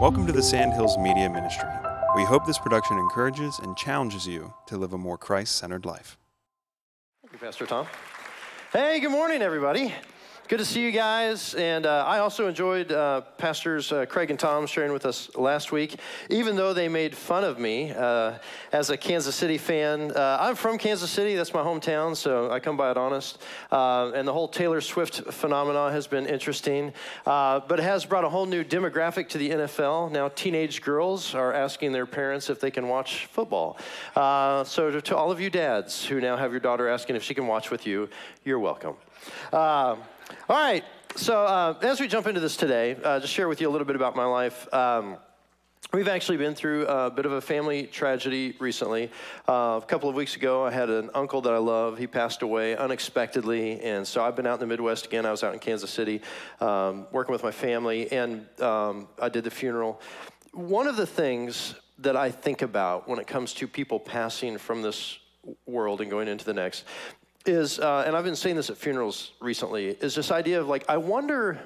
Welcome to the Sandhills Media Ministry. We hope this production encourages and challenges you to live a more Christ centered life. Thank you, Pastor Tom. Hey, good morning, everybody. Good to see you guys. And uh, I also enjoyed uh, Pastors uh, Craig and Tom sharing with us last week, even though they made fun of me uh, as a Kansas City fan. Uh, I'm from Kansas City, that's my hometown, so I come by it honest. Uh, and the whole Taylor Swift phenomenon has been interesting, but it has brought a whole new demographic to the NFL. Now, teenage girls are asking their parents if they can watch football. so, to, to, all of you dads who now have your daughter asking if she can watch with you, you're welcome. All right, so uh, as we jump into this today, uh, just share with you a little bit about my life. Um, We've actually been through a bit of a family tragedy recently. Uh, a couple of weeks ago, I had an uncle that I love. He passed away unexpectedly, and so I've been out in the Midwest again. I was out in Kansas City um, working with my family, and um, I did the funeral. One of the things that I think about when it comes to people passing from this world and going into the next is, uh, and I've been saying this at funerals recently, is this idea of like, I wonder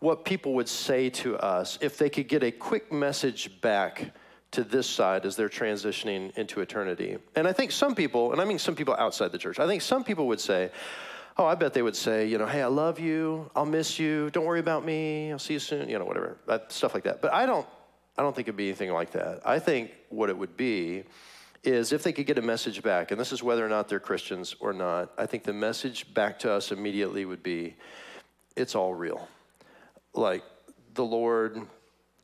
what people would say to us if they could get a quick message back to this side as they're transitioning into eternity. And I think some people, and I mean some people outside the church, I think some people would say, Oh, I bet they would say, you know, hey, I love you, I'll miss you, don't worry about me, I'll see you soon, you know, whatever, stuff like that. But I don't, I don't think it'd be anything like that. I think what it would be is if they could get a message back, and this is whether or not they're Christians or not, I think the message back to us immediately would be it's all real. Like the Lord,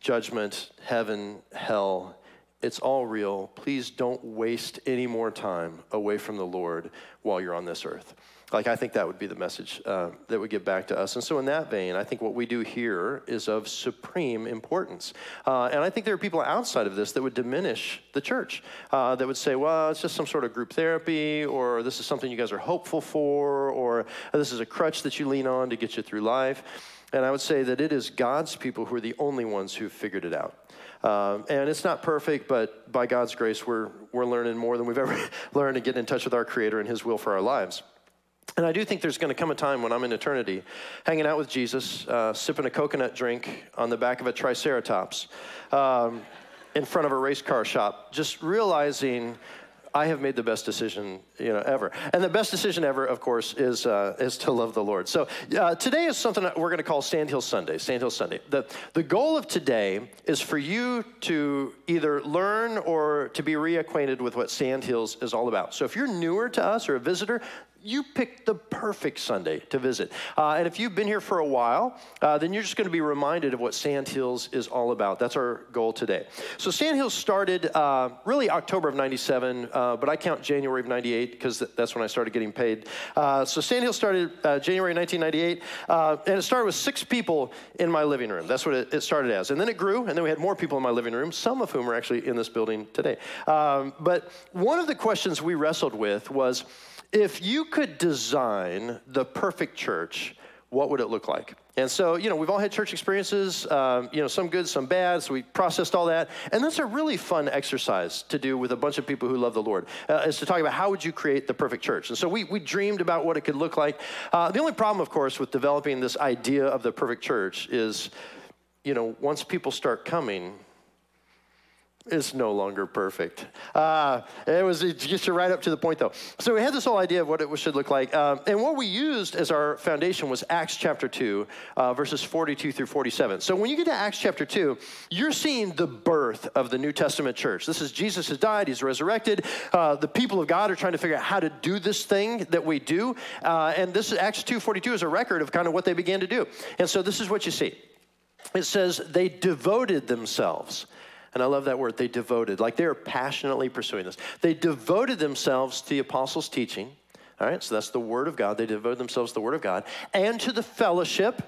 judgment, heaven, hell, it's all real. Please don't waste any more time away from the Lord while you're on this earth. Like, I think that would be the message uh, that would get back to us. And so, in that vein, I think what we do here is of supreme importance. Uh, and I think there are people outside of this that would diminish the church, uh, that would say, well, it's just some sort of group therapy, or this is something you guys are hopeful for, or this is a crutch that you lean on to get you through life. And I would say that it is God's people who are the only ones who've figured it out. Um, and it's not perfect, but by God's grace, we're, we're learning more than we've ever learned to get in touch with our Creator and His will for our lives. And I do think there's going to come a time when I'm in eternity, hanging out with Jesus, uh, sipping a coconut drink on the back of a Triceratops, um, in front of a race car shop, just realizing I have made the best decision you know ever. And the best decision ever, of course, is uh, is to love the Lord. So uh, today is something that we're going to call Sandhill Sunday. Sandhill Sunday. The the goal of today is for you to either learn or to be reacquainted with what Sandhills is all about. So if you're newer to us or a visitor, you picked the perfect Sunday to visit. Uh, and if you've been here for a while, uh, then you're just going to be reminded of what Sandhills is all about. That's our goal today. So Sandhills started uh, really October of 97, uh, but I count January of 98 because that's when I started getting paid. Uh, so Sandhills started uh, January 1998, and it started with six people in my living room. That's what it, it, started as. And then it grew, and then we had more people in my living room, some of whom are actually in this building today. Um, but one of the questions we wrestled with was, if you could design the perfect church, what would it look like? And so, you know, we've all had church experiences, um, you know, some good, some bad. So we processed all that. And that's a really fun exercise to do with a bunch of people who love the Lord, uh, is to talk about how would you create the perfect church. And so we, we dreamed about what it could look like. Uh, the only problem, of course, with developing this idea of the perfect church is, you know, once people start coming, is no longer perfect. Uh, it was it gets you right up to the point, though. So we had this whole idea of what it should look like, um, and what we used as our foundation was Acts chapter two, uh, verses forty-two through forty-seven. So when you get to Acts chapter two, you're seeing the birth of the New Testament church. This is Jesus has died, he's resurrected. Uh, the people of God are trying to figure out how to do this thing that we do, uh, and this is Acts two forty-two is a record of kind of what they began to do. And so this is what you see. It says they devoted themselves and I love that word, they devoted, like they are passionately pursuing this. They devoted themselves to the apostles' teaching. All right, so that's the word of God. They devoted themselves to the word of God and to the fellowship.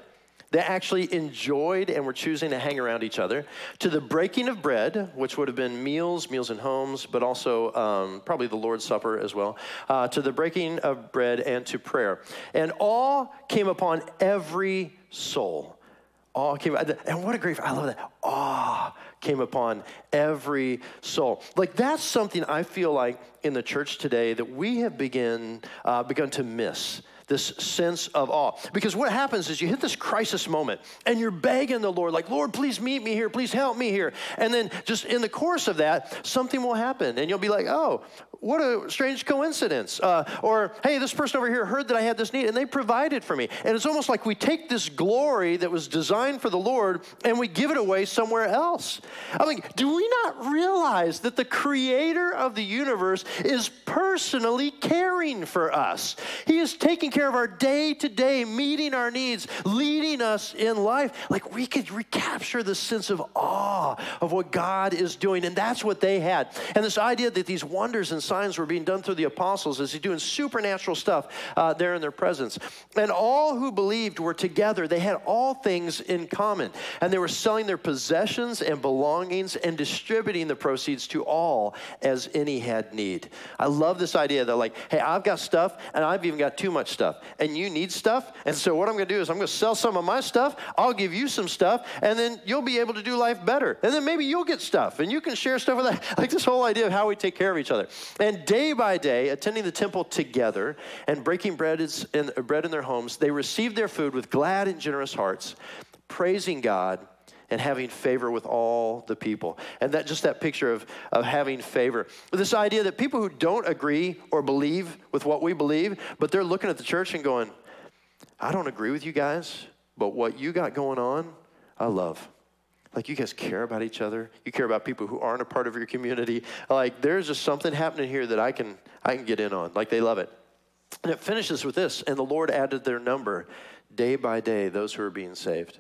They actually enjoyed and were choosing to hang around each other. To the breaking of bread, which would have been meals, meals in homes, but also um, probably the Lord's Supper as well. Uh, to the breaking of bread and to prayer. And all came upon every soul. All came, and what a great, I love that. Awe came upon every soul. Like that's something I feel like in the church today that we have begin, uh, begun to miss. This sense of awe. Because what happens is you hit this crisis moment and you're begging the Lord, like, Lord, please meet me here, please help me here. And then just in the course of that, something will happen and you'll be like, oh, what a strange coincidence. Uh, or, hey, this person over here heard that I had this need and they provided for me. And it's almost like we take this glory that was designed for the Lord and we give it away somewhere else. I mean, do we not realize that the creator of the universe is personally caring for us? He is taking care of our day to day, meeting our needs, leading us in life. Like we could recapture the sense of awe of what God is doing. And that's what they had. And this idea that these wonders and signs were being done through the apostles as he's doing supernatural stuff uh, there in their presence. And all who believed were together. They had all things in common. And they were selling their possessions and belongings and distributing the proceeds to all as any had need. I love this idea that, like, hey, I've got stuff and I've even got too much stuff stuff and you need stuff. And so what I'm going to do is I'm going to sell some of my stuff. I'll give you some stuff and then you'll be able to do life better. And then maybe you'll get stuff and you can share stuff with that. Like this whole idea of how we take care of each other. And day by day, attending the temple together and breaking bread in, bread in their homes, they received their food with glad and generous hearts, praising God and having favor with all the people. And that just that picture of, of having favor. This idea that people who don't agree or believe with what we believe, but they're looking at the church and going, I don't agree with you guys, but what you got going on, I love. Like you guys care about each other. You care about people who aren't a part of your community. Like there's just something happening here that I can I can get in on. Like they love it. And it finishes with this, and the Lord added their number day by day, those who are being saved.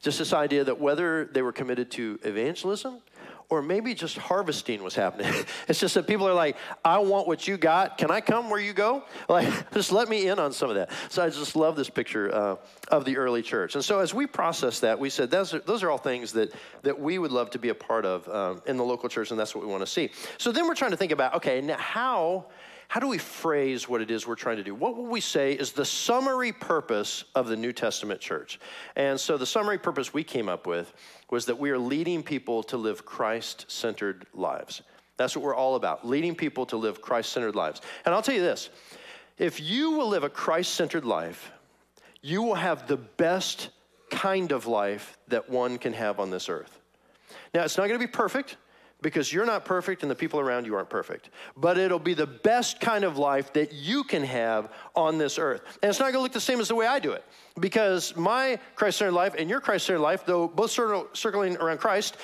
Just this idea that whether they were committed to evangelism or maybe just harvesting was happening. it's just that people are like, I want what you got. Can I come where you go? Like, just let me in on some of that. So I just love this picture uh, of the early church. And so as we process that, we said those are, those are all things that, that we would love to be a part of um, in the local church, and that's what we want to see. So then we're trying to think about, okay, now how how do we phrase what it is we're trying to do? What will we say is the summary purpose of the New Testament church? And so the summary purpose we came up with was that we are leading people to live Christ centered lives. That's what we're all about, leading people to live Christ centered lives. And I'll tell you this if you will live a Christ centered life, you will have the best kind of life that one can have on this earth. Now, it's not going to be perfect because you're not perfect and the people around you aren't perfect. But it'll be the best kind of life that you can have on this earth. And it's not to look the same as the way I do it because my Christ centered life and your Christ centered life, though both circling around Christ,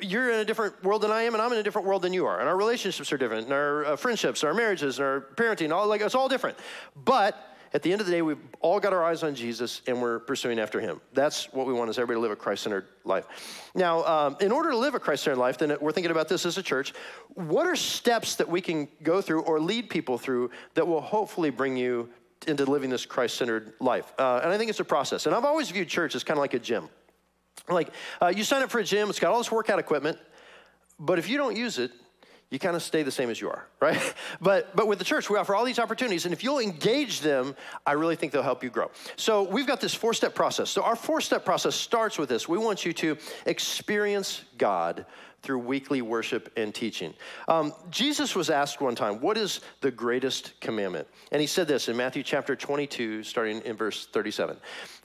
you're in a different world than I am, and I'm in a different world than you are. And our relationships are different, and our uh, friendships, our marriages, and our parenting, all like it's all different. But at the end of the day, we've all got our eyes on Jesus and we're pursuing after him. That's what we want is everybody to live a Christ centered life. Now, um, in order to live a Christ centered life, then we're thinking about this as a church. What are steps that we can go through or lead people through that will hopefully bring you into living this Christ centered life? Uh, and I think it's a process. And I've always viewed church as kind of like a gym. Like, uh, you sign up for a gym, it's got all this workout equipment, but if you don't use it, you kind of stay the same as you are, right? But but with the church, we offer all these opportunities, and if you'll engage them, I really think they'll help you grow. So we've got this four-step process. So our four-step process starts with this. We want you to experience God through weekly worship and teaching. Um, Jesus was asked one time, What is the greatest commandment? And he said this in Matthew chapter 22, starting in verse 37.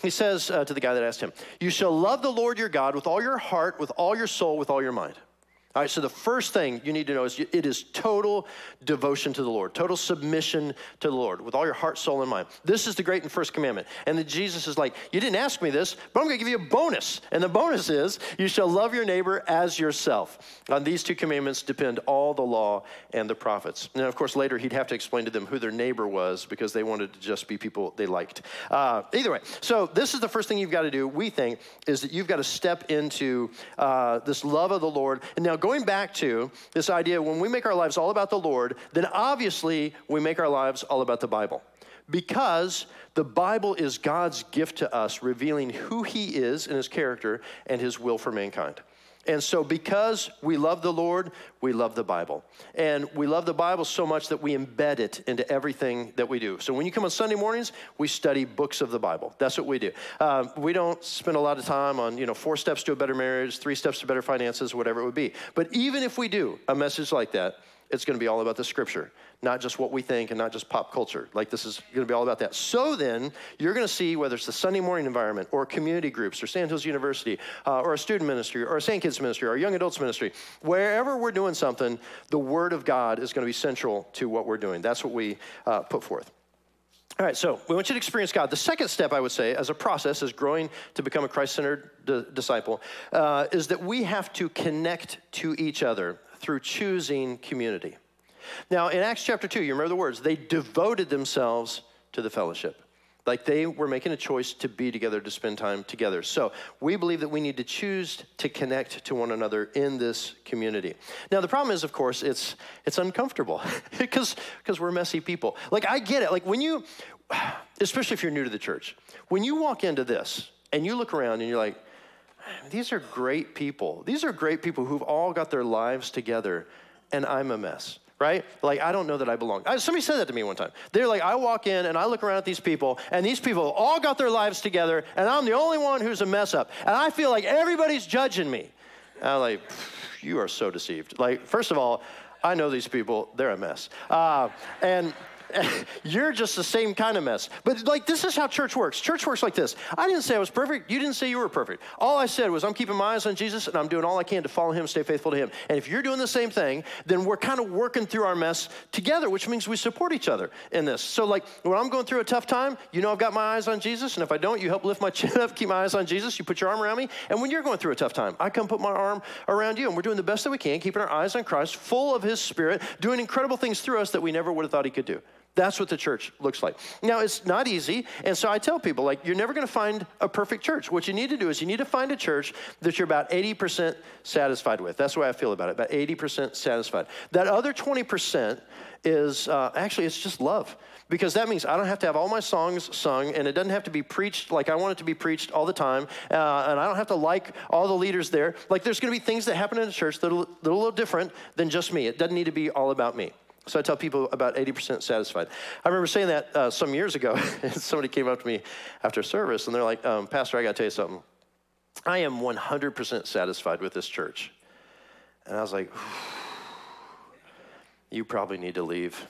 He says uh, to the guy that asked him, You shall love the Lord your God with all your heart, with all your soul, with all your mind. All right, so the first thing you need to know is it is total devotion to the Lord, total submission to the Lord with all your heart, soul, and mind. This is the great and first commandment. And then Jesus is like, You didn't ask me this, but I'm going to give you a bonus. And the bonus is, You shall love your neighbor as yourself. On these two commandments depend all the law and the prophets. And of course, later he'd have to explain to them who their neighbor was because they wanted to just be people they liked. Uh, either way, so this is the first thing you've got to do, we think, is that you've got to step into uh, this love of the Lord. And now, going back to this idea when we make our lives all about the Lord, then obviously we make our lives all about the Bible. Because the Bible is God's gift to us, revealing who He is in His character and His will for mankind. And so, because we love the Lord, we love the Bible. And we love the Bible so much that we embed it into everything that we do. So, when you come on Sunday mornings, we study books of the Bible. That's what we do. Uh, we don't spend a lot of time on, you know, four steps to a better marriage, three steps to better finances, whatever it would be. But even if we do a message like that, it's going to be all about the scripture, not just what we think and not just pop culture. Like this is going to be all about that. So then, you're going to see whether it's the Sunday morning environment or community groups or Sandhills University uh, or a student ministry or a St. Kids ministry or a young adults ministry, wherever we're doing something, the Word of God is going to be central to what we're doing. That's what we uh, put forth. All right, so we want you to experience God. The second step, I would say, as a process, as growing to become a Christ centered d- disciple, uh, is that we have to connect to each other through choosing community. Now, in Acts chapter 2, you remember the words, they devoted themselves to the fellowship. Like they were making a choice to be together, to spend time together. So we believe that we need to choose to connect to one another in this community. Now the problem is, of course, it's it's uncomfortable because because we're messy people. Like I get it. Like when you, especially if you're new to the church, when you walk into this and you look around and you're like, these are great people. These are great people who've all got their lives together, and I'm a mess right? Like, I don't know that I belong. Somebody said that to me one time. They're like, I walk in and I look around at these people, and these people all got their lives together, and I'm the only one who's a mess up. And I feel like everybody's judging me. And I'm like, you are so deceived. Like, first of all, I know these people, they're a mess. Uh, and you're just the same kind of mess. But like this is how church works. Church works like this. I didn't say I was perfect. You didn't say you were perfect. All I said was I'm keeping my eyes on Jesus and I'm doing all I can to follow him, stay faithful to him. And if you're doing the same thing, then we're kind of working through our mess together, which means we support each other in this. So like when I'm going through a tough time, you know I've got my eyes on Jesus, and if I don't, you help lift my chin up, keep my eyes on Jesus. You put your arm around me, and when you're going through a tough time, I come put my arm around you, and we're doing the best that we can, keeping our eyes on Christ, full of His Spirit, doing incredible things through us that we never would have thought He could do. That's what the church looks like. Now, it's not easy. And so I tell people, like, you're never going to find a perfect church. What you need to do is you need to find a church that you're about 80% satisfied with. That's the way I feel about it, about 80% satisfied. That other 20% is uh, actually, it's just love. Because that means I don't have to have all my songs sung, and it doesn't have to be preached like I want it to be preached all the time, uh, and I don't have to like all the leaders there. Like, there's going to be things that happen in the church that are, that are a little different than just me. It doesn't need to be all about me. So I tell people about 80% satisfied. I remember saying that uh, some years ago, and somebody came up to me after service, and they're like, um, Pastor, I got to tell you something. I am 100% satisfied with this church. And I was like, you probably need to leave.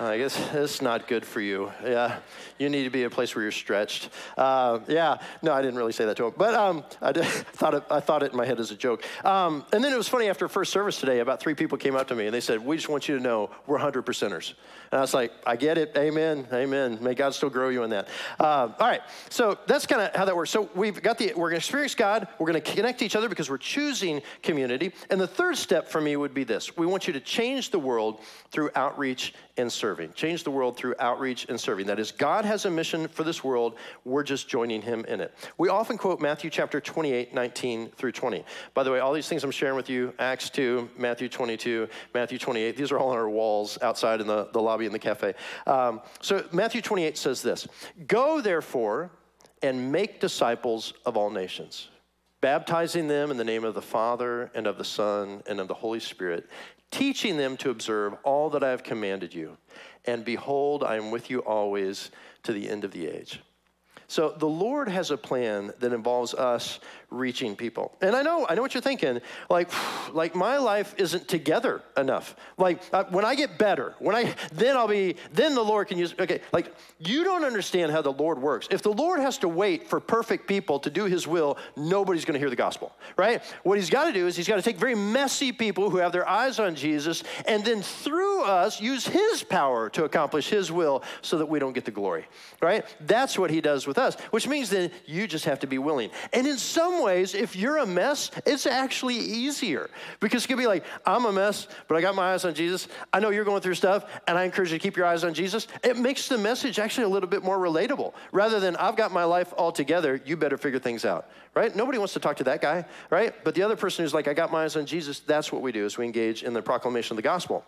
I guess it's not good for you. Yeah, you need to be a place where you're stretched. Uh, yeah, no, I didn't really say that to him, but um, I did, thought it, I thought it in my head as a joke. Um, and then it was funny after first service today. About three people came up to me and they said, "We just want you to know we're hundred percenters." And I was like, "I get it. Amen. Amen. May God still grow you in that." Uh, all right, so that's kind of how that works. So we've got the we're going to experience God. We're going to connect to each other because we're choosing community. And the third step for me would be this: we want you to change the world through outreach and serving. Change the world through outreach and serving. That is, God has a mission for this world. We're just joining him in it. We often quote Matthew chapter 28, 19 through 20. By the way, all these things I'm sharing with you, Acts 2, Matthew 22, Matthew 28, these are all on our walls outside in the, the lobby in the cafe. Um, so Matthew 28 says this Go therefore and make disciples of all nations baptizing them in the name of the Father and of the Son and of the Holy Spirit, teaching them to observe all that I have commanded you. And behold, I am with you always to the end of the age. So the Lord has a plan that involves us reaching people. And I know, I know what you're thinking. Like, like my life isn't together enough. Like uh, when I get better, when I then I'll be then the Lord can use. Okay, like you don't understand how the Lord works. If the Lord has to wait for perfect people to do His will, nobody's going to hear the gospel, right? What He's got to do is He's got to take very messy people who have their eyes on Jesus, and then through us use His power to accomplish His will, so that we don't get the glory, right? That's what He does with us, which means then you just have to be willing. And in some ways, if you're a mess, it's actually easier because it can be like, I'm a mess, but I got my eyes on Jesus. I know you're going through stuff, and I encourage you to keep your eyes on Jesus. It makes the message actually a little bit more relatable rather than, I've got my life all together, you better figure things out, right? Nobody wants to talk to that guy, right? But the other person who's like, I got my eyes on Jesus, that's what we do is we engage in the proclamation of the gospel.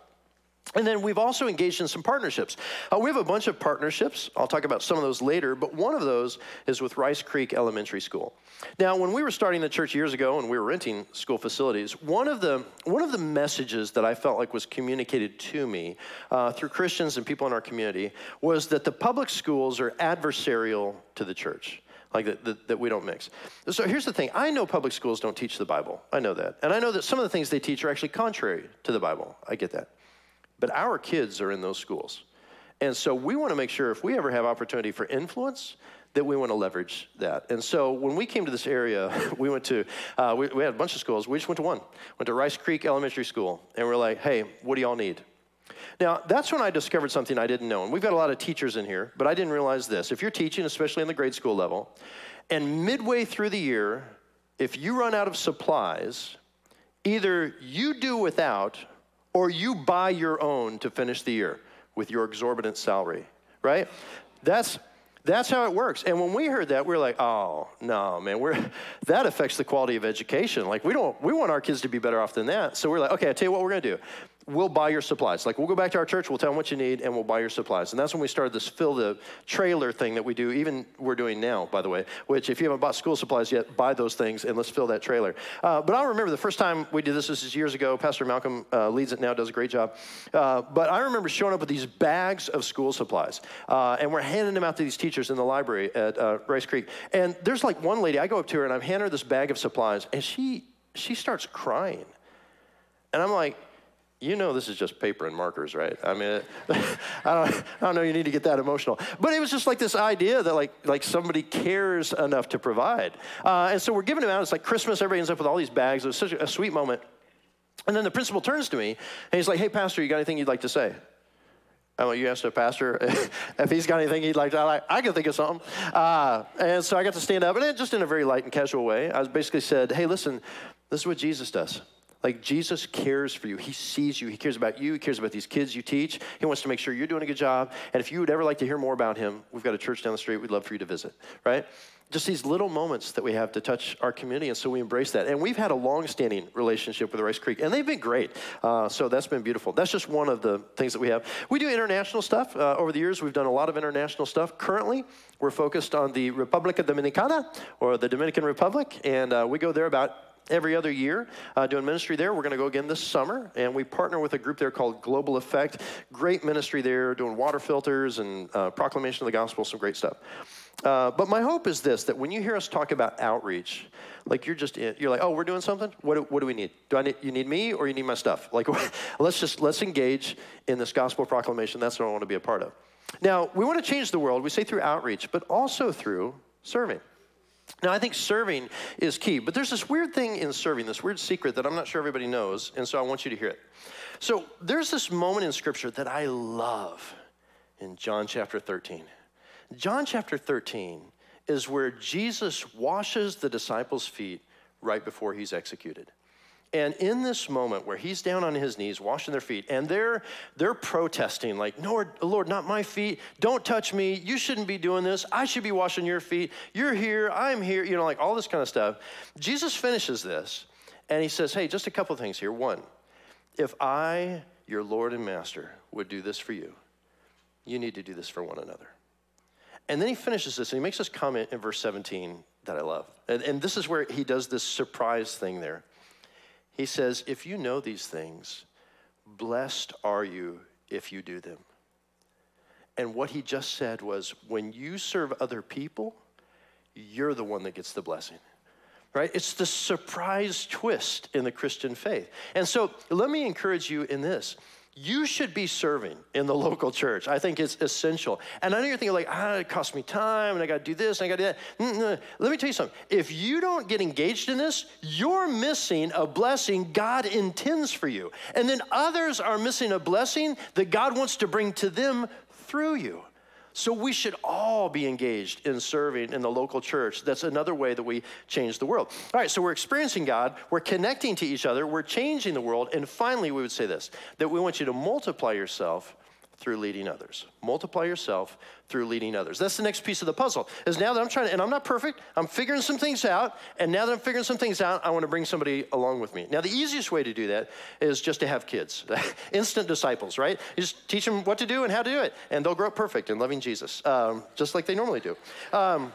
And then we've also engaged in some partnerships. Uh, we have a bunch of partnerships. I'll talk about some of those later, but one of those is with Rice Creek Elementary School. Now, when we were starting the church years ago and we were renting school facilities, one of the, one of the messages that I felt like was communicated to me uh, through Christians and people in our community was that the public schools are adversarial to the church like that, that, that, we don't mix. So here's the thing I know public schools don't teach the Bible. I know that. And I know that some of the things they teach are actually contrary to the Bible. I get that. But our kids are in those schools. And so we want to make sure if we ever have opportunity for influence, that we want to leverage that. And so when we came to this area, we went to, uh, we, we, had a bunch of schools. We just went to one, went to Rice Creek Elementary School. And we're like, hey, what do y'all need? Now, that's when I discovered something I didn't know. And we've got a lot of teachers in here, but I didn't realize this. If you're teaching, especially in the grade school level, and midway through the year, if you run out of supplies, either you do without or you buy your own to finish the year with your exorbitant salary, right? That's that's how it works. And when we heard that, we are like, oh no, man, we're that affects the quality of education. Like we don't we want our kids to be better off than that. So we're like, okay, I tell you what we're gonna do we'll buy your supplies. Like we'll go back to our church, we'll tell them what you need, and we'll buy your supplies. And that's when we started this fill the trailer thing that we do, even we're doing now, by the way, which if you haven't bought school supplies yet, buy those things and let's fill that trailer. Uh, but I remember the first time we did this, this is years ago. Pastor Malcolm uh, leads it now, does a great job. Uh, but I remember showing up with these bags of school supplies, uh, and we're handing them out to these teachers in the library at uh, Rice Creek. And there's like one lady, I go up to her and I'm handing her this bag of supplies, and she she starts crying. And I'm like, you know this is just paper and markers, right? I mean, I, don't, I don't know you need to get that emotional. But it was just like this idea that like, like somebody cares enough to provide. Uh, and so we're giving them out. It's like Christmas. Everybody ends up with all these bags. It was such a, sweet moment. And then the principal turns to me and he's like, hey, pastor, you got anything you'd like to say? I'm like, you asked a pastor if he's got anything he'd like to, I, like, I can think of something. Uh, and so I got to stand up, and just in a very light and casual way, I basically said, hey, listen, this is what Jesus does. Like Jesus cares for you. He sees you. He cares about you. He cares about these kids you teach. He wants to make sure you're doing a good job. And if you would ever like to hear more about him, we've got a church down the street. We'd love for you to visit, right? Just these little moments that we have to touch our community, and so we embrace that. And we've had a long-standing relationship with Rice Creek, and they've been great. Uh, so that's been beautiful. That's just one of the things that we have. We do international stuff. Uh, over the years, we've done a lot of international stuff. Currently, we're focused on the Republica Dominicana, or the Dominican Republic, and uh, we go there about every other year uh, doing ministry there. We're going to go again this summer, and we partner with a group there called Global Effect. Great ministry there, doing water filters and uh, proclamation of the gospel, some great stuff. Uh, but my hope is this: that when you hear us talk about outreach, like you're just you're like, oh, we're doing something. What do, what do we need? Do I need you need me or you need my stuff? Like, let's just let's engage in this gospel proclamation. That's what I want to be a part of. Now, we want to change the world. We say through outreach, but also through serving. Now, I think serving is key, but there's this weird thing in serving, this weird secret that I'm not sure everybody knows, and so I want you to hear it. So, there's this moment in Scripture that I love in John chapter 13. John chapter 13 is where Jesus washes the disciples' feet right before he's executed. And in this moment where he's down on his knees washing their feet, and they're they're protesting, like, no, Lord, not my feet. Don't touch me. You shouldn't be doing this. I should be washing your feet. You're here, I'm here, you know, like all this kind of stuff. Jesus finishes this and he says, Hey, just a couple things here. One, if I, your Lord and Master, would do this for you, you need to do this for one another. And then he finishes this and he makes this comment in verse 17 that I love. And, and this is where he does this surprise thing there. He says, If you know these things, blessed are you if you do them. And what he just said was, when you serve other people, you're the one that gets the blessing. Right? It's the surprise twist in the Christian faith. And so let me encourage you in this you should be serving in the local church. I think it's essential. And I know you're thinking, like, ah, it costs me time and I got to do this and I got to do that. Mm-mm. Let me tell you something. If you don't get engaged in this, you're missing a blessing God intends for you. And then others are missing a blessing that God wants to bring to them through you. So we should all be engaged in serving in the local church. That's another way that we change the world. All right, so we're experiencing God, we're connecting to each other, we're changing the world, and finally we would say this that we want you to multiply yourself through leading others. Multiply yourself through leading others. That's the next piece of the puzzle. Is now that I'm trying to, and I'm not perfect, I'm figuring some things out, and now that I'm figuring some things out, I want to bring somebody along with me. Now, the easiest way to do that is just to have kids, instant disciples, right? You just teach them what to do and how to do it, and they'll grow up perfect in loving Jesus, um, just like they normally do. Um,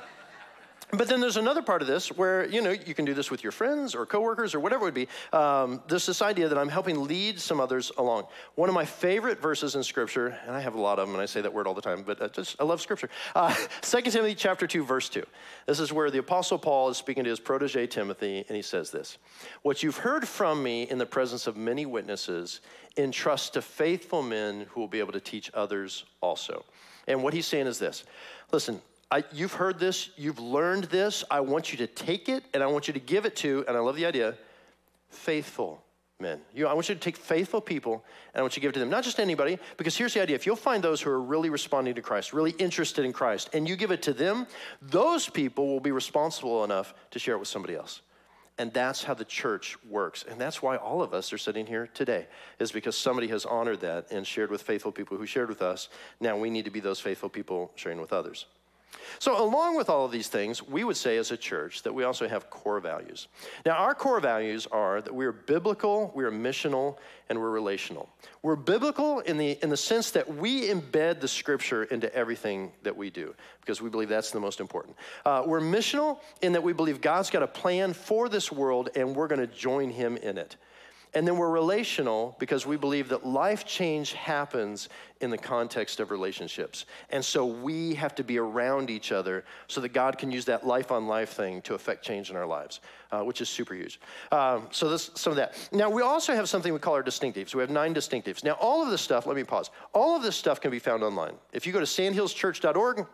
but then there's another part of this where you know you can do this with your friends or coworkers or whatever it would be. Um, there's this idea that I'm helping lead some others along. One of my favorite verses in Scripture, and I have a lot of them, and I say that word all the time, but I just I love Scripture. Uh, 2 Timothy chapter two, verse two. This is where the Apostle Paul is speaking to his protege Timothy, and he says this: "What you've heard from me in the presence of many witnesses, entrust to faithful men who will be able to teach others also." And what he's saying is this: Listen, I, you've heard this, you've learned this. I want you to take it and I want you to give it to, and I love the idea, faithful men. You, I want you to take faithful people and I want you to give it to them. Not just anybody, because here's the idea if you'll find those who are really responding to Christ, really interested in Christ, and you give it to them, those people will be responsible enough to share it with somebody else. And that's how the church works. And that's why all of us are sitting here today, is because somebody has honored that and shared with faithful people who shared with us. Now we need to be those faithful people sharing with others. So, along with all of these things, we would say as a church that we also have core values. Now, our core values are that we are biblical, we are missional, and we're relational. We're biblical in the, in the sense that we embed the scripture into everything that we do, because we believe that's the most important. Uh, we're missional in that we believe God's got a plan for this world, and we're going to join Him in it. And then we're relational because we believe that life change happens in the context of relationships. And so we have to be around each other so that God can use that life on life thing to affect change in our lives, uh, which is super huge. Um, so this some of that. Now we also have something we call our distinctives. We have nine distinctives. Now all of this stuff, let me pause. All of this stuff can be found online. If you go to sandhillschurch.org,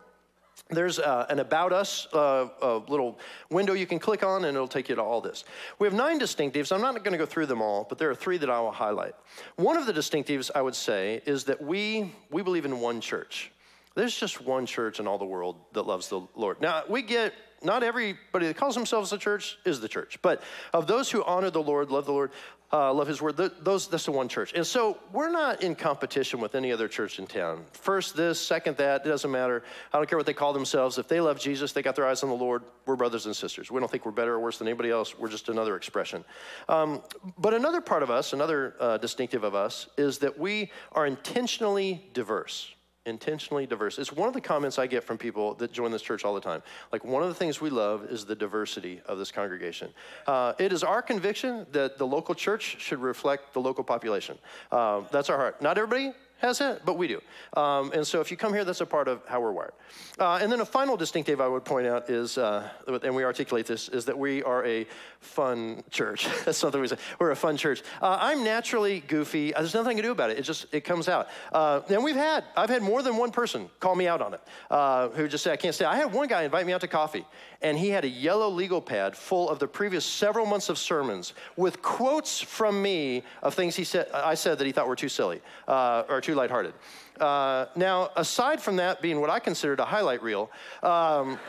there's uh, an About Us uh, little window you can click on, and it'll take you to all this. We have nine distinctives. I'm not going to go through them all, but there are three that I will highlight. One of the distinctives, I would say, is that we, we believe in one church. There's just one church in all the world that loves the Lord. Now, we get not everybody that calls themselves the church is the church, but of those who honor the Lord, love the Lord, uh, love His word, those that's the one church. And so we're not in competition with any other church in town. First this, second that, it doesn't matter. I don't care what they call themselves. If they love Jesus, they got their eyes on the Lord. We're brothers and sisters. We don't think we're better or worse than anybody else. We're just another expression. Um, but another part of us, another uh, distinctive of us, is that we are intentionally diverse intentionally diverse. It's one of the comments I get from people that join this church all the time. Like, one of the things we love is the diversity of this congregation. Uh, it is our conviction that the local church should reflect the local population. Uh, that's our heart. Not everybody has it, but we do. Um, and so if you come here, that's a part of how we're wired. Uh, and then a final distinctive I would point out is, uh, and we articulate this, is that we are a fun church. that's something we say. We're a fun church. Uh, I'm naturally goofy. There's nothing to do about it. It just, it comes out. Uh, and we've had, I've had more than one person call me out on it uh, who just say, I can't say. I had one guy invite me out to coffee, and he had a yellow legal pad full of the previous several months of sermons with quotes from me of things he said, I said that he thought were too silly uh, or too too lighthearted. Uh, now, aside from that being what I considered a highlight reel, um,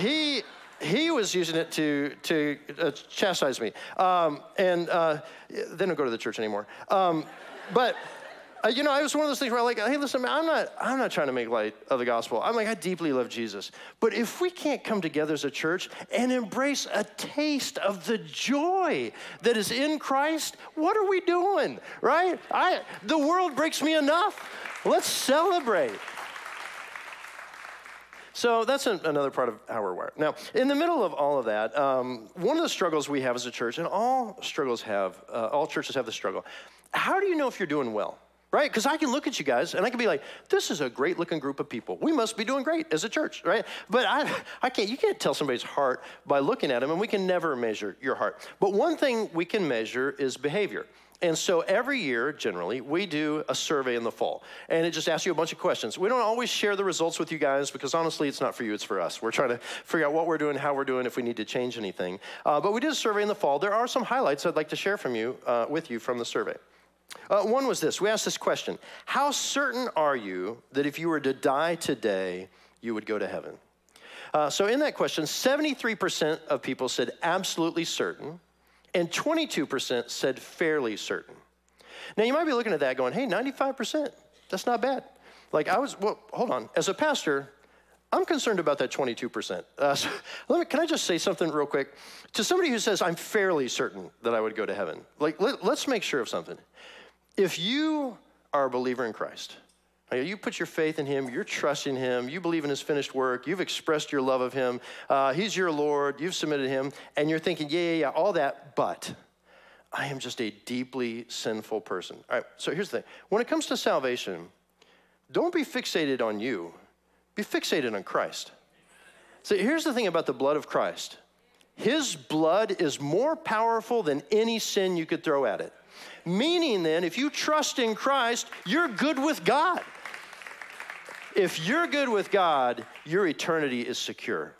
he he was using it to to uh, chastise me, um, and uh, they don't go to the church anymore. Um, but you know, I was one of those things where I'm like, hey, listen, I'm not, I'm not trying to make light of the gospel. I'm like, I deeply love Jesus. But if we can't come together as a church and embrace a taste of the joy that is in Christ, what are we doing, right? I, the world breaks me enough. Let's celebrate. So that's an, another part of how we're wired. Now, in the middle of all of that, um, one of the struggles we have as a church, and all struggles have, uh, all churches have the struggle. How do you know if you're doing well? Right? Because I can look at you guys and I can be like, this is a great looking group of people. We must be doing great as a church, right? But I, I can't, you can't tell somebody's heart by looking at them, and we can never measure your heart. But one thing we can measure is behavior. And so every year, generally, we do a survey in the fall. And it just asks you a bunch of questions. We don't always share the results with you guys because honestly, it's not for you, it's for us. We're trying to figure out what we're doing, how we're doing, if we need to change anything. Uh, but we did a survey in the fall. There are some highlights I'd like to share from you, uh, with you from the survey. Uh, one was this we asked this question How certain are you that if you were to die today, you would go to heaven? Uh, so, in that question, 73% of people said absolutely certain, and 22% said fairly certain. Now, you might be looking at that going, hey, 95%, That's not bad. Like I was, well, hold on. As a pastor, I'm concerned about that 22%. Uh, so me, can I just say something real quick? To somebody who says, I'm fairly certain that I would go to heaven, like, let, let's make sure of something. If you are a believer in Christ, you put your faith in Him, you're trusting Him, you believe in His finished work, you've expressed your love of Him, uh, He's your Lord, you've submitted Him, and you're thinking, yeah, yeah, yeah, all that, but I am just a deeply sinful person. All right, so here's the thing when it comes to salvation, don't be fixated on you, be fixated on Christ. So here's the thing about the blood of Christ His blood is more powerful than any sin you could throw at it. Meaning, then, if you trust in Christ, you're good with God. If you're good with God, your eternity is secure.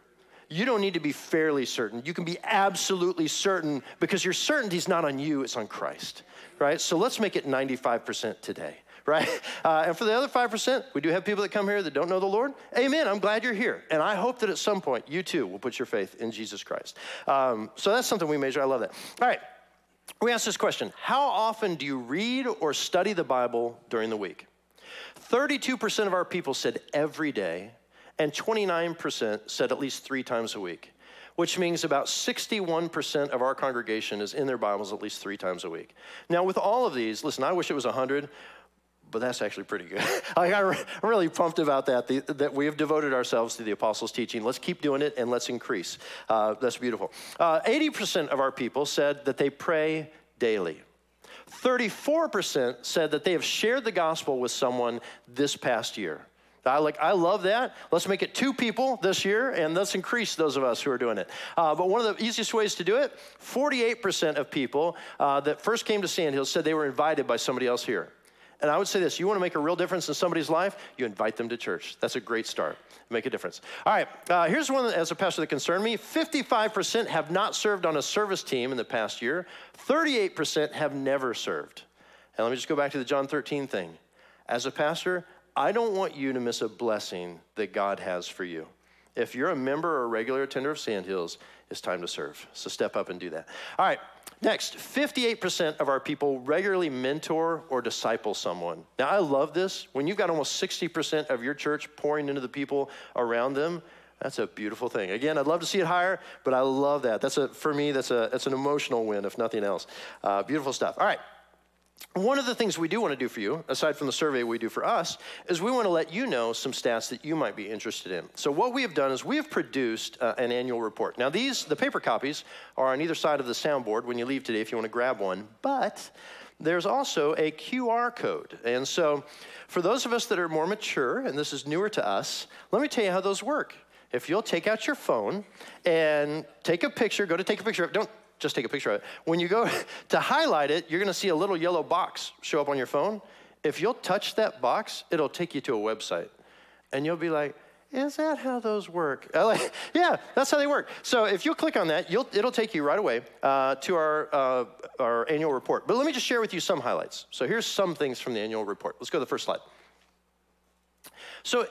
You don't need to be fairly certain. You can be absolutely certain because your certainty is not on you, it's on Christ, right? So let's make it 95% today right? Uh, and for the other 5%, we do have people that come here that don't know the Lord. Amen. I'm glad you're here. And I hope that at some point you too will put your faith in Jesus Christ. Um, so that's something we measure. I love that. All right. We ask this question How often do you read or study the Bible during the week? 32% of our people said every day, and 29% said at least three times a week which means about 61% of our congregation is in their Bibles at least three times a week. Now, with all of these, listen, I wish it was 100, but that's actually pretty good. I'm really pumped about that, the, that we have devoted ourselves to the apostles' teaching. Let's keep doing it and let's increase. Uh, that's beautiful. Uh, 80% of our people said that they pray daily. 34% said that they have shared the gospel with someone this past year. I like I love that. Let's make it two people this year, and let's increase those of us who are doing it. Uh, but one of the easiest ways to do it: 48% of people uh, that first came to Sandhills said they were invited by somebody else here. And I would say this you want to make a real difference in somebody's life, you invite them to church. That's a great start. Make a difference. All right, uh, here's one that, as a pastor that concerned me 55% have not served on a service team in the past year, 38% have never served. And let me just go back to the John 13 thing. As a pastor, I don't want you to miss a blessing that God has for you. If you're a member or a regular attender of Sandhills, it's time to serve. So step up and do that. All right, Next, 58% of our people regularly mentor or disciple someone. Now, I love this. When you've got almost 60% of your church pouring into the people around them, that's a beautiful thing. Again, I'd love to see it higher, but I love that. That's a, for me, that's, a, that's an emotional win, if nothing else. Uh, beautiful stuff. All right. One of the things we do want to do for you, aside from the survey we do for us, is we want to let you know some stats that you might be interested in. So, what we have done is we have produced uh, an annual report. Now, these, the paper copies, are on either side of the soundboard when you leave today if you want to grab one, but there's also a QR code. And so, for those of us that are more mature, and this is newer to us, let me tell you how those work. If you'll take out your phone and take a picture, go to take a picture, of, don't just take a picture of it. When you go to highlight it, you're going to see a little yellow box show up on your phone. If you'll touch that box, it'll take you to a website. And you'll be like, is that how those work? Like, yeah, that's how they work. So if you'll click on that, it'll take you right away uh, to our, uh, our annual report. But let me just share with you some highlights. So here's some things from the annual report. Let's go to the first slide. So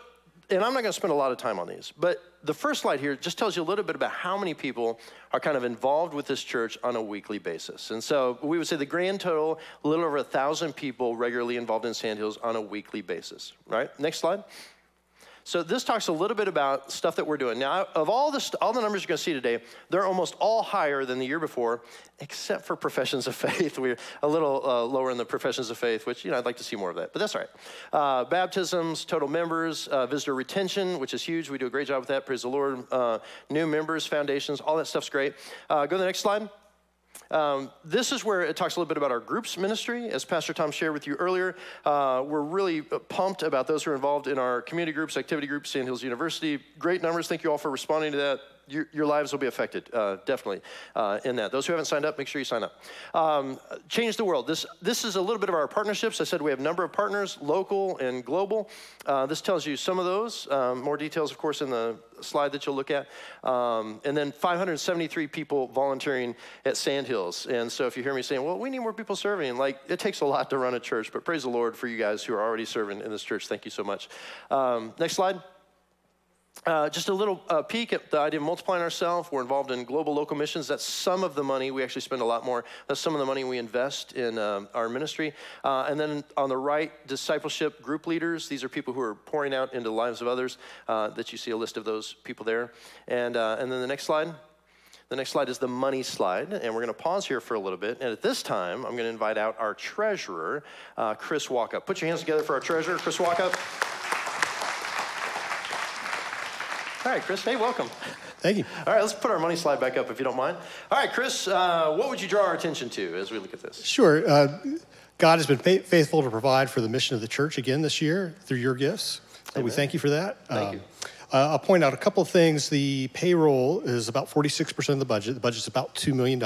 and I'm not going to spend a lot of time on these, but the first slide here just tells you a little bit about how many people are kind of involved with this church on a weekly basis. And so we would say the grand total, a little over a thousand people regularly involved in Sandhills on a weekly basis, right? Next slide. So this talks a little bit about stuff that we're doing. Now, of all the, all the numbers you're going to see today, they're almost all higher than the year before, except for professions of faith. We're a little uh, lower in the professions of faith, which, you know, I'd like to see more of that, but that's all right. Uh, baptisms, total members, uh, visitor retention, which is huge. We do a great job with that. Praise the Lord. Uh, new members, foundations, all that stuff's great. Uh, go to the next slide. Um, this is where it talks a little bit about our groups ministry. As Pastor Tom shared with you earlier, uh, we're really pumped about those who are involved in our community groups, activity groups, Sandhills University. Great numbers. Thank you all for responding to that your, your lives will be affected, uh, definitely, uh, in that. Those who haven't signed up, make sure you sign up. Um, change the world. This, this is a little bit of our partnerships. I said we have a number of partners, local and global. Uh, this tells you some of those. Um, more details, of course, in the slide that you'll look at. Um, and then 573 people volunteering at Sandhills. And so if you hear me saying, well, we need more people serving, like it takes a lot to run a church, but praise the Lord for you guys who are already serving in this church. Thank you so much. Um, next slide. Uh, just a little uh, peek at the idea of multiplying ourselves. We're involved in global local missions. That's some of the money. We actually spend a lot more. That's some of the money we invest in um, our ministry. Uh, and then on the right, discipleship group leaders. These are people who are pouring out into the lives of others. Uh, that you see a list of those people there. And uh, and then the next slide. The next slide is the money slide, and we're going to pause here for a little bit. And at this time, I'm going to invite out our treasurer, Chris Walkup. Put your hands together for our treasurer, Chris Walkup. All right, Chris. Hey, welcome. Thank you. All right, let's put our money slide back up if you don't mind. All right, Chris, uh, what would you draw our attention to as we look at this? Sure. Uh, God has been fa- faithful to provide for the mission of the church again this year through your gifts. So we thank you for that. Thank Um, you. Uh, I'll point out a couple of things. The payroll is about 46% of the budget. The budget's about $2 million.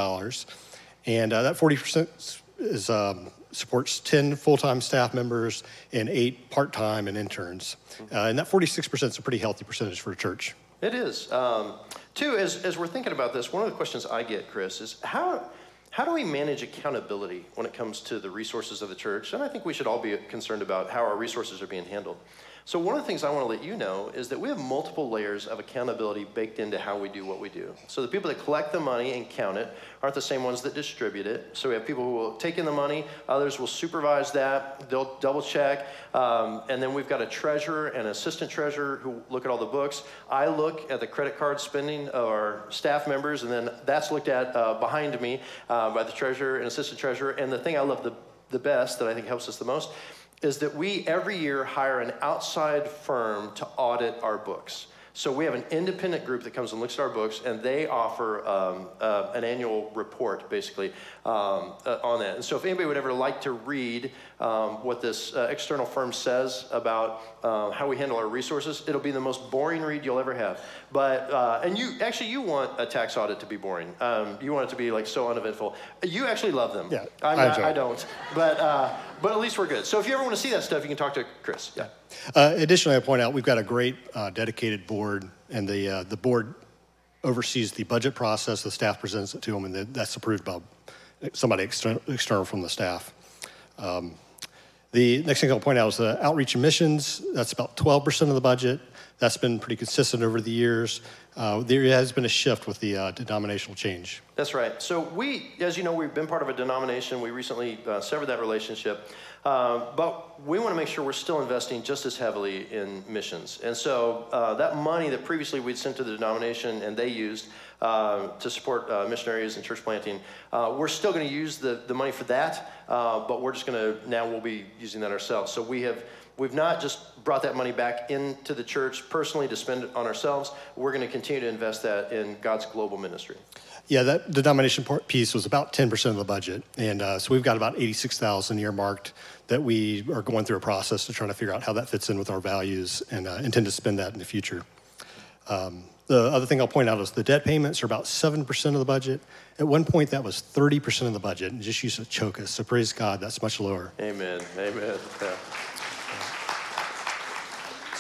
And uh, that 40% is, um, supports 10 full time staff members and eight part time and interns. Uh, and that 46% is a pretty healthy percentage for a church. It is. Um, two, as, as we're thinking about this, one of the questions I get, Chris, is how, how do we manage accountability when it comes to the resources of the church? And I think we should all be concerned about how our resources are being handled. So, one of the things I want to let you know is that we have multiple layers of accountability baked into how we do what we do. So, the people that collect the money and count it aren't the same ones that distribute it. So, we have people who will take in the money, others will supervise that, they'll double check. Um, and then we've got a treasurer and assistant treasurer who look at all the books. I look at the credit card spending of our staff members, and then that's looked at uh, behind me uh, by the treasurer and assistant treasurer. And the thing I love the, the best that I think helps us the most is that we every year hire an outside firm to audit our books. So we have an independent group that comes and looks at our books, and they offer um, uh, an annual report, basically, um, uh, on that. And so, if anybody would ever like to read um, what this uh, external firm says about uh, how we handle our resources, it'll be the most boring read you'll ever have. But uh, and you actually you want a tax audit to be boring. Um, you want it to be like so uneventful. You actually love them. Yeah, I'm I not, I don't. But uh, but at least we're good. So if you ever want to see that stuff, you can talk to Chris. Yeah. Uh, additionally, I point out we've got a great uh, dedicated board, and the uh, the board oversees the budget process. The staff presents it to them, and then that's approved by somebody external, external from the staff. Um, the next thing I'll point out is the outreach and missions. That's about 12% of the budget. That's been pretty consistent over the years. Uh, there has been a shift with the uh, denominational change. That's right. So we, as you know, we've been part of a denomination. We recently uh, severed that relationship, uh, but we want to make sure we're still investing just as heavily in missions. And so uh, that money that previously we'd sent to the denomination and they used uh, to support missionaries and church planting, we're still going to use the, the money for that, but we're just going to now we'll be using that ourselves. So we have. We've not just brought that money back into the church personally to spend it on ourselves. We're going to continue to invest that in God's global ministry. Yeah, that denomination piece was about 10% of the budget. And uh, so we've got about 86,000 earmarked that we are going through a process to try to figure out how that fits in with our values and uh, intend to spend that in the future. Um, the other thing I'll point out is the debt payments are about 7% of the budget. At one point, that was 30% of the budget and just used to choke us. So praise God, that's much lower. Amen. Amen. Yeah.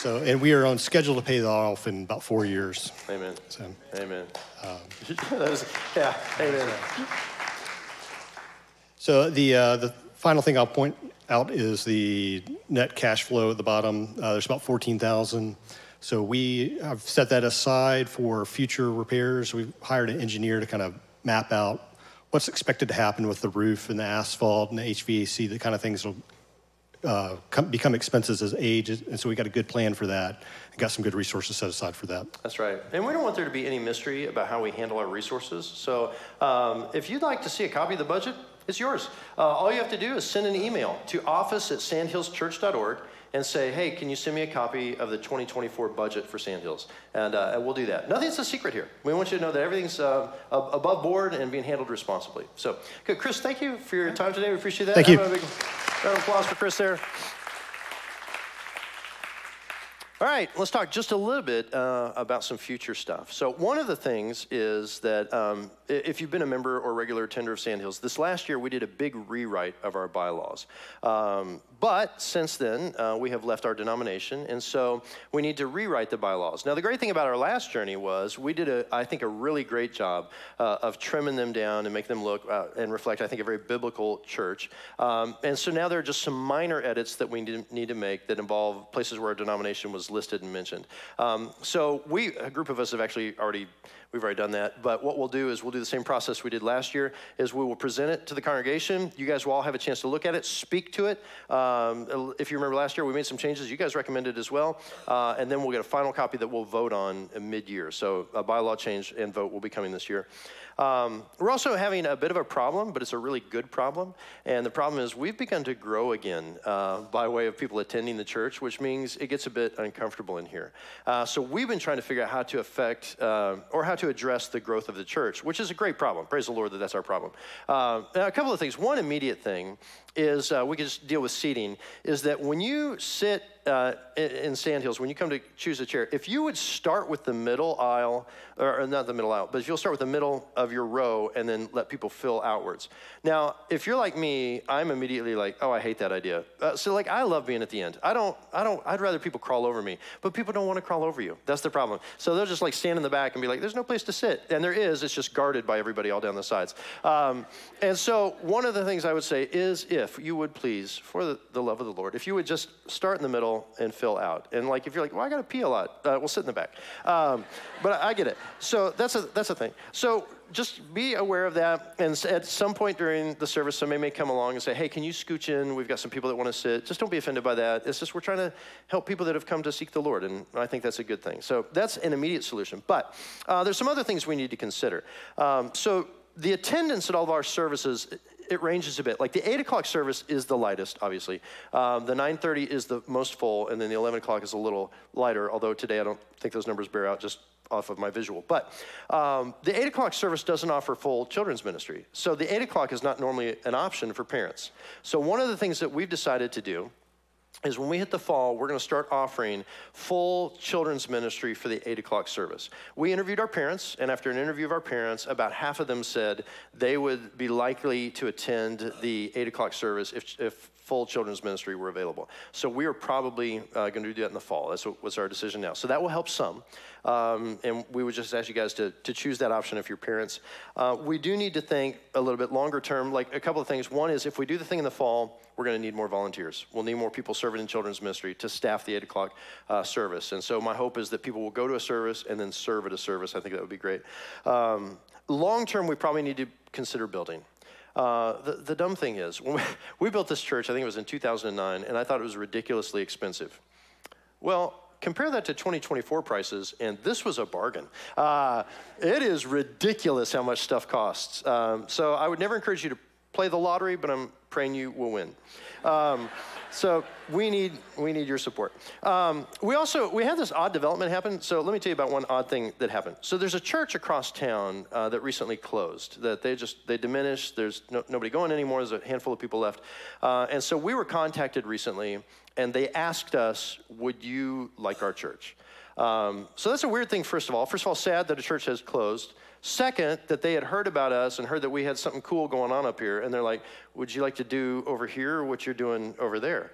So, and we are on schedule to pay that off in about four years. Amen. So, Amen. that was, yeah. Amen. So the uh, the final thing I'll point out is the net cash flow at the bottom. Uh, there's about fourteen thousand. So we have set that aside for future repairs. We've hired an engineer to kind of map out what's expected to happen with the roof and the asphalt and the HVAC, the kind of things that'll uh, come, become expenses as age. And so we got a good plan for that and got some good resources set aside for that. That's right. And we don't want there to be any mystery about how we handle our resources. So um, if you'd like to see a copy of the budget, it's yours. Uh, all you have to do is send an email to office at sandhillschurch.org and say, hey, can you send me a copy of the 2024 budget for Sandhills? And, uh, and we'll do that. Nothing's a secret here. We want you to know that everything's uh, above board and being handled responsibly. So, good. Chris, thank you for your time today. We appreciate that. Thank you. Have a big round of applause for Chris there. All right, let's talk just a little bit uh, about some future stuff. So, one of the things is that um, if you've been a member or regular attender of Sandhills, this last year we did a big rewrite of our bylaws. Um, but since then, uh, we have left our denomination, and so we need to rewrite the bylaws. Now, the great thing about our last journey was we did, a, I think, a really great job uh, of trimming them down and make them look uh, and reflect, I think, a very biblical church. Um, and so now there are just some minor edits that we need to make that involve places where our denomination was listed and mentioned. Um, so we, a group of us have actually already We've already done that. But what we'll do is we'll do the same process we did last year is we will present it to the congregation. You guys will all have a chance to look at it, speak to it. Um, if you remember last year, we made some changes. You guys recommended as well. Uh, and then we'll get a final copy that we'll vote on mid-year. So a bylaw change and vote will be coming this year. Um, we're also having a bit of a problem, but it's a really good problem. And the problem is we've begun to grow again uh, by way of people attending the church, which means it gets a bit uncomfortable in here. Uh, so we've been trying to figure out how to affect uh, or how to address the growth of the church, which is a great problem. Praise the Lord that that's our problem. Uh, a couple of things. One immediate thing is uh, we can just deal with seating is that when you sit uh, in Sandhills, when you come to choose a chair, if you would start with the middle aisle, or not the middle aisle, but if you'll start with the middle of your row and then let people fill outwards. Now, if you're like me, I'm immediately like, oh, I hate that idea. Uh, so, like, I love being at the end. I don't, I don't, I'd rather people crawl over me, but people don't want to crawl over you. That's the problem. So they'll just like stand in the back and be like, there's no place to sit. And there is, it's just guarded by everybody all down the sides. Um, and so, one of the things I would say is if you would please, for the, the love of the Lord, if you would just start in the middle and fill out. And like, if you're like, well, I got to pee a lot, uh, we'll sit in the back. Um, but I, I get it. So that's a, that's a thing. So just be aware of that. And at some point during the service, somebody may come along and say, hey, can you scooch in? We've got some people that want to sit. Just don't be offended by that. It's just we're trying to help people that have come to seek the Lord. And I think that's a good thing. So that's an immediate solution. But uh, there's some other things we need to consider. Um, so the attendance at all of our services it ranges a bit. Like the 8 o'clock service is the lightest, obviously. Um, the 9.30 is the most full, and then the 11 o'clock is a little lighter, although today I don't think those numbers bear out just off of my visual. But um, the 8 o'clock service doesn't offer full children's ministry. So the 8 o'clock is not normally an option for parents. So one of the things that we've decided to do is when we hit the fall, we're going to start offering full children's ministry for the 8 o'clock service. We interviewed our parents, and after an interview of our parents, about half of them said they would be likely to attend the 8 o'clock service if, if full children's ministry were available. So we are probably uh, going to do that in the fall. That's what, what's our decision now. So that will help some. Um, and we would just ask you guys to, to choose that option if you're parents. Uh, we do need to think a little bit longer term, like a couple of things. One is if we do the thing in the fall, we're going to need more volunteers. We'll need more people serving in children's ministry to staff the 8 o'clock uh, service. And so my hope is that people will go to a service and then serve at a service. I think that would be great. Um, long term, we probably need to consider building. Uh, the, the dumb thing is, when we, we built this church, I think it was in 2009, and I thought it was ridiculously expensive. Well, compare that to 2024 prices, and this was a bargain. Uh, it is ridiculous how much stuff costs. Um, so I would never encourage you to play the lottery, but I'm praying you will win. Um, so we need we need your support. Um, we also we had this odd development happen. So let me tell you about one odd thing that happened. So there's a church across town uh, that recently closed. That they just they diminished. There's no, nobody going anymore. There's a handful of people left, uh, and so we were contacted recently, and they asked us, "Would you like our church?" Um, so that's a weird thing. First of all, first of all, sad that a church has closed. Second, that they had heard about us and heard that we had something cool going on up here, and they're like, "Would you like to do over here what you're doing over there?"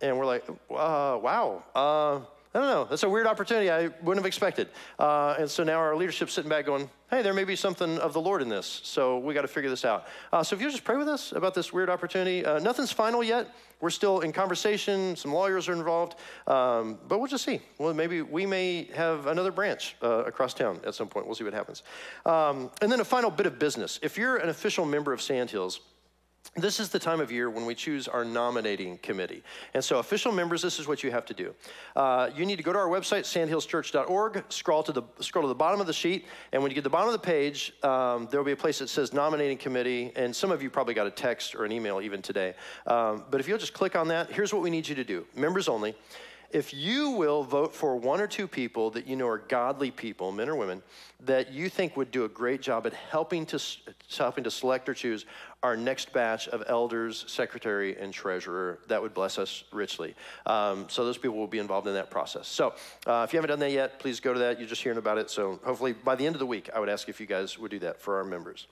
And we're like, uh, "Wow." Uh, I don't know. That's a weird opportunity I wouldn't have expected. Uh, and so now our leadership's sitting back going, hey, there may be something of the Lord in this. So we got to figure this out. Uh, so if you just pray with us about this weird opportunity, uh, nothing's final yet. We're still in conversation. Some lawyers are involved. Um, but we'll just see. Well, maybe we may have another branch uh, across town at some point. We'll see what happens. Um, and then a final bit of business. If you're an official member of Sandhills, this is the time of year when we choose our nominating committee. And so, official members, this is what you have to do. Uh, you need to go to our website, sandhillschurch.org, scroll to, the, scroll to the bottom of the sheet, and when you get to the bottom of the page, um, there will be a place that says nominating committee. And some of you probably got a text or an email even today. Um, but if you'll just click on that, here's what we need you to do members only if you will vote for one or two people that you know are godly people, men or women, that you think would do a great job at helping to, helping to select or choose our next batch of elders, secretary, and treasurer, that would bless us richly. Um, so those people will be involved in that process. So uh, if you haven't done that yet, please go to that. You're just hearing about it. So hopefully by the end of the week, I would ask if you guys would do that for our members.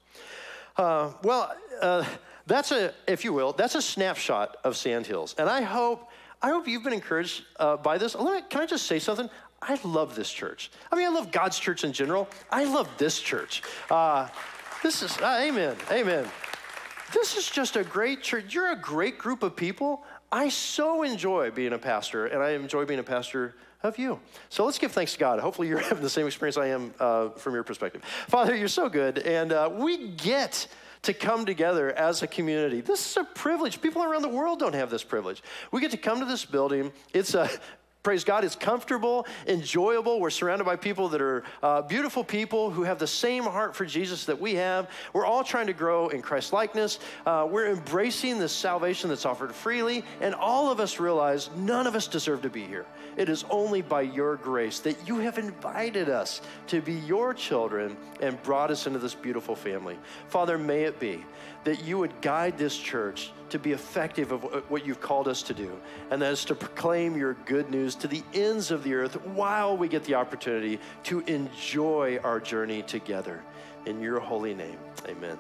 Uh, well, uh, that's a, if you will, that's a snapshot of Sandhills. And I hope I hope you've been encouraged uh, by this. Can I just say something? I love this church. I mean, I love God's church in general. I love this church. Uh, this is, uh, amen, amen. This is just a great church. You're a great group of people. I so enjoy being a pastor, and I enjoy being a pastor of you. So let's give thanks to God. Hopefully, you're having the same experience I am uh, from your perspective. Father, you're so good, and uh, we get to come together as a community. This is a privilege. People around the world don't have this privilege. We get to come to this building. It's a Praise God, it's comfortable, enjoyable. We're surrounded by people that are uh, beautiful people who have the same heart for Jesus that we have. We're all trying to grow in Christ likeness. Uh, we're embracing the salvation that's offered freely, and all of us realize none of us deserve to be here. It is only by your grace that you have invited us to be your children and brought us into this beautiful family. Father, may it be that you would guide this church to be effective of what you've called us to do, and that is to proclaim your good news to the ends of the earth while we get the opportunity to enjoy our journey together. In your holy name, amen.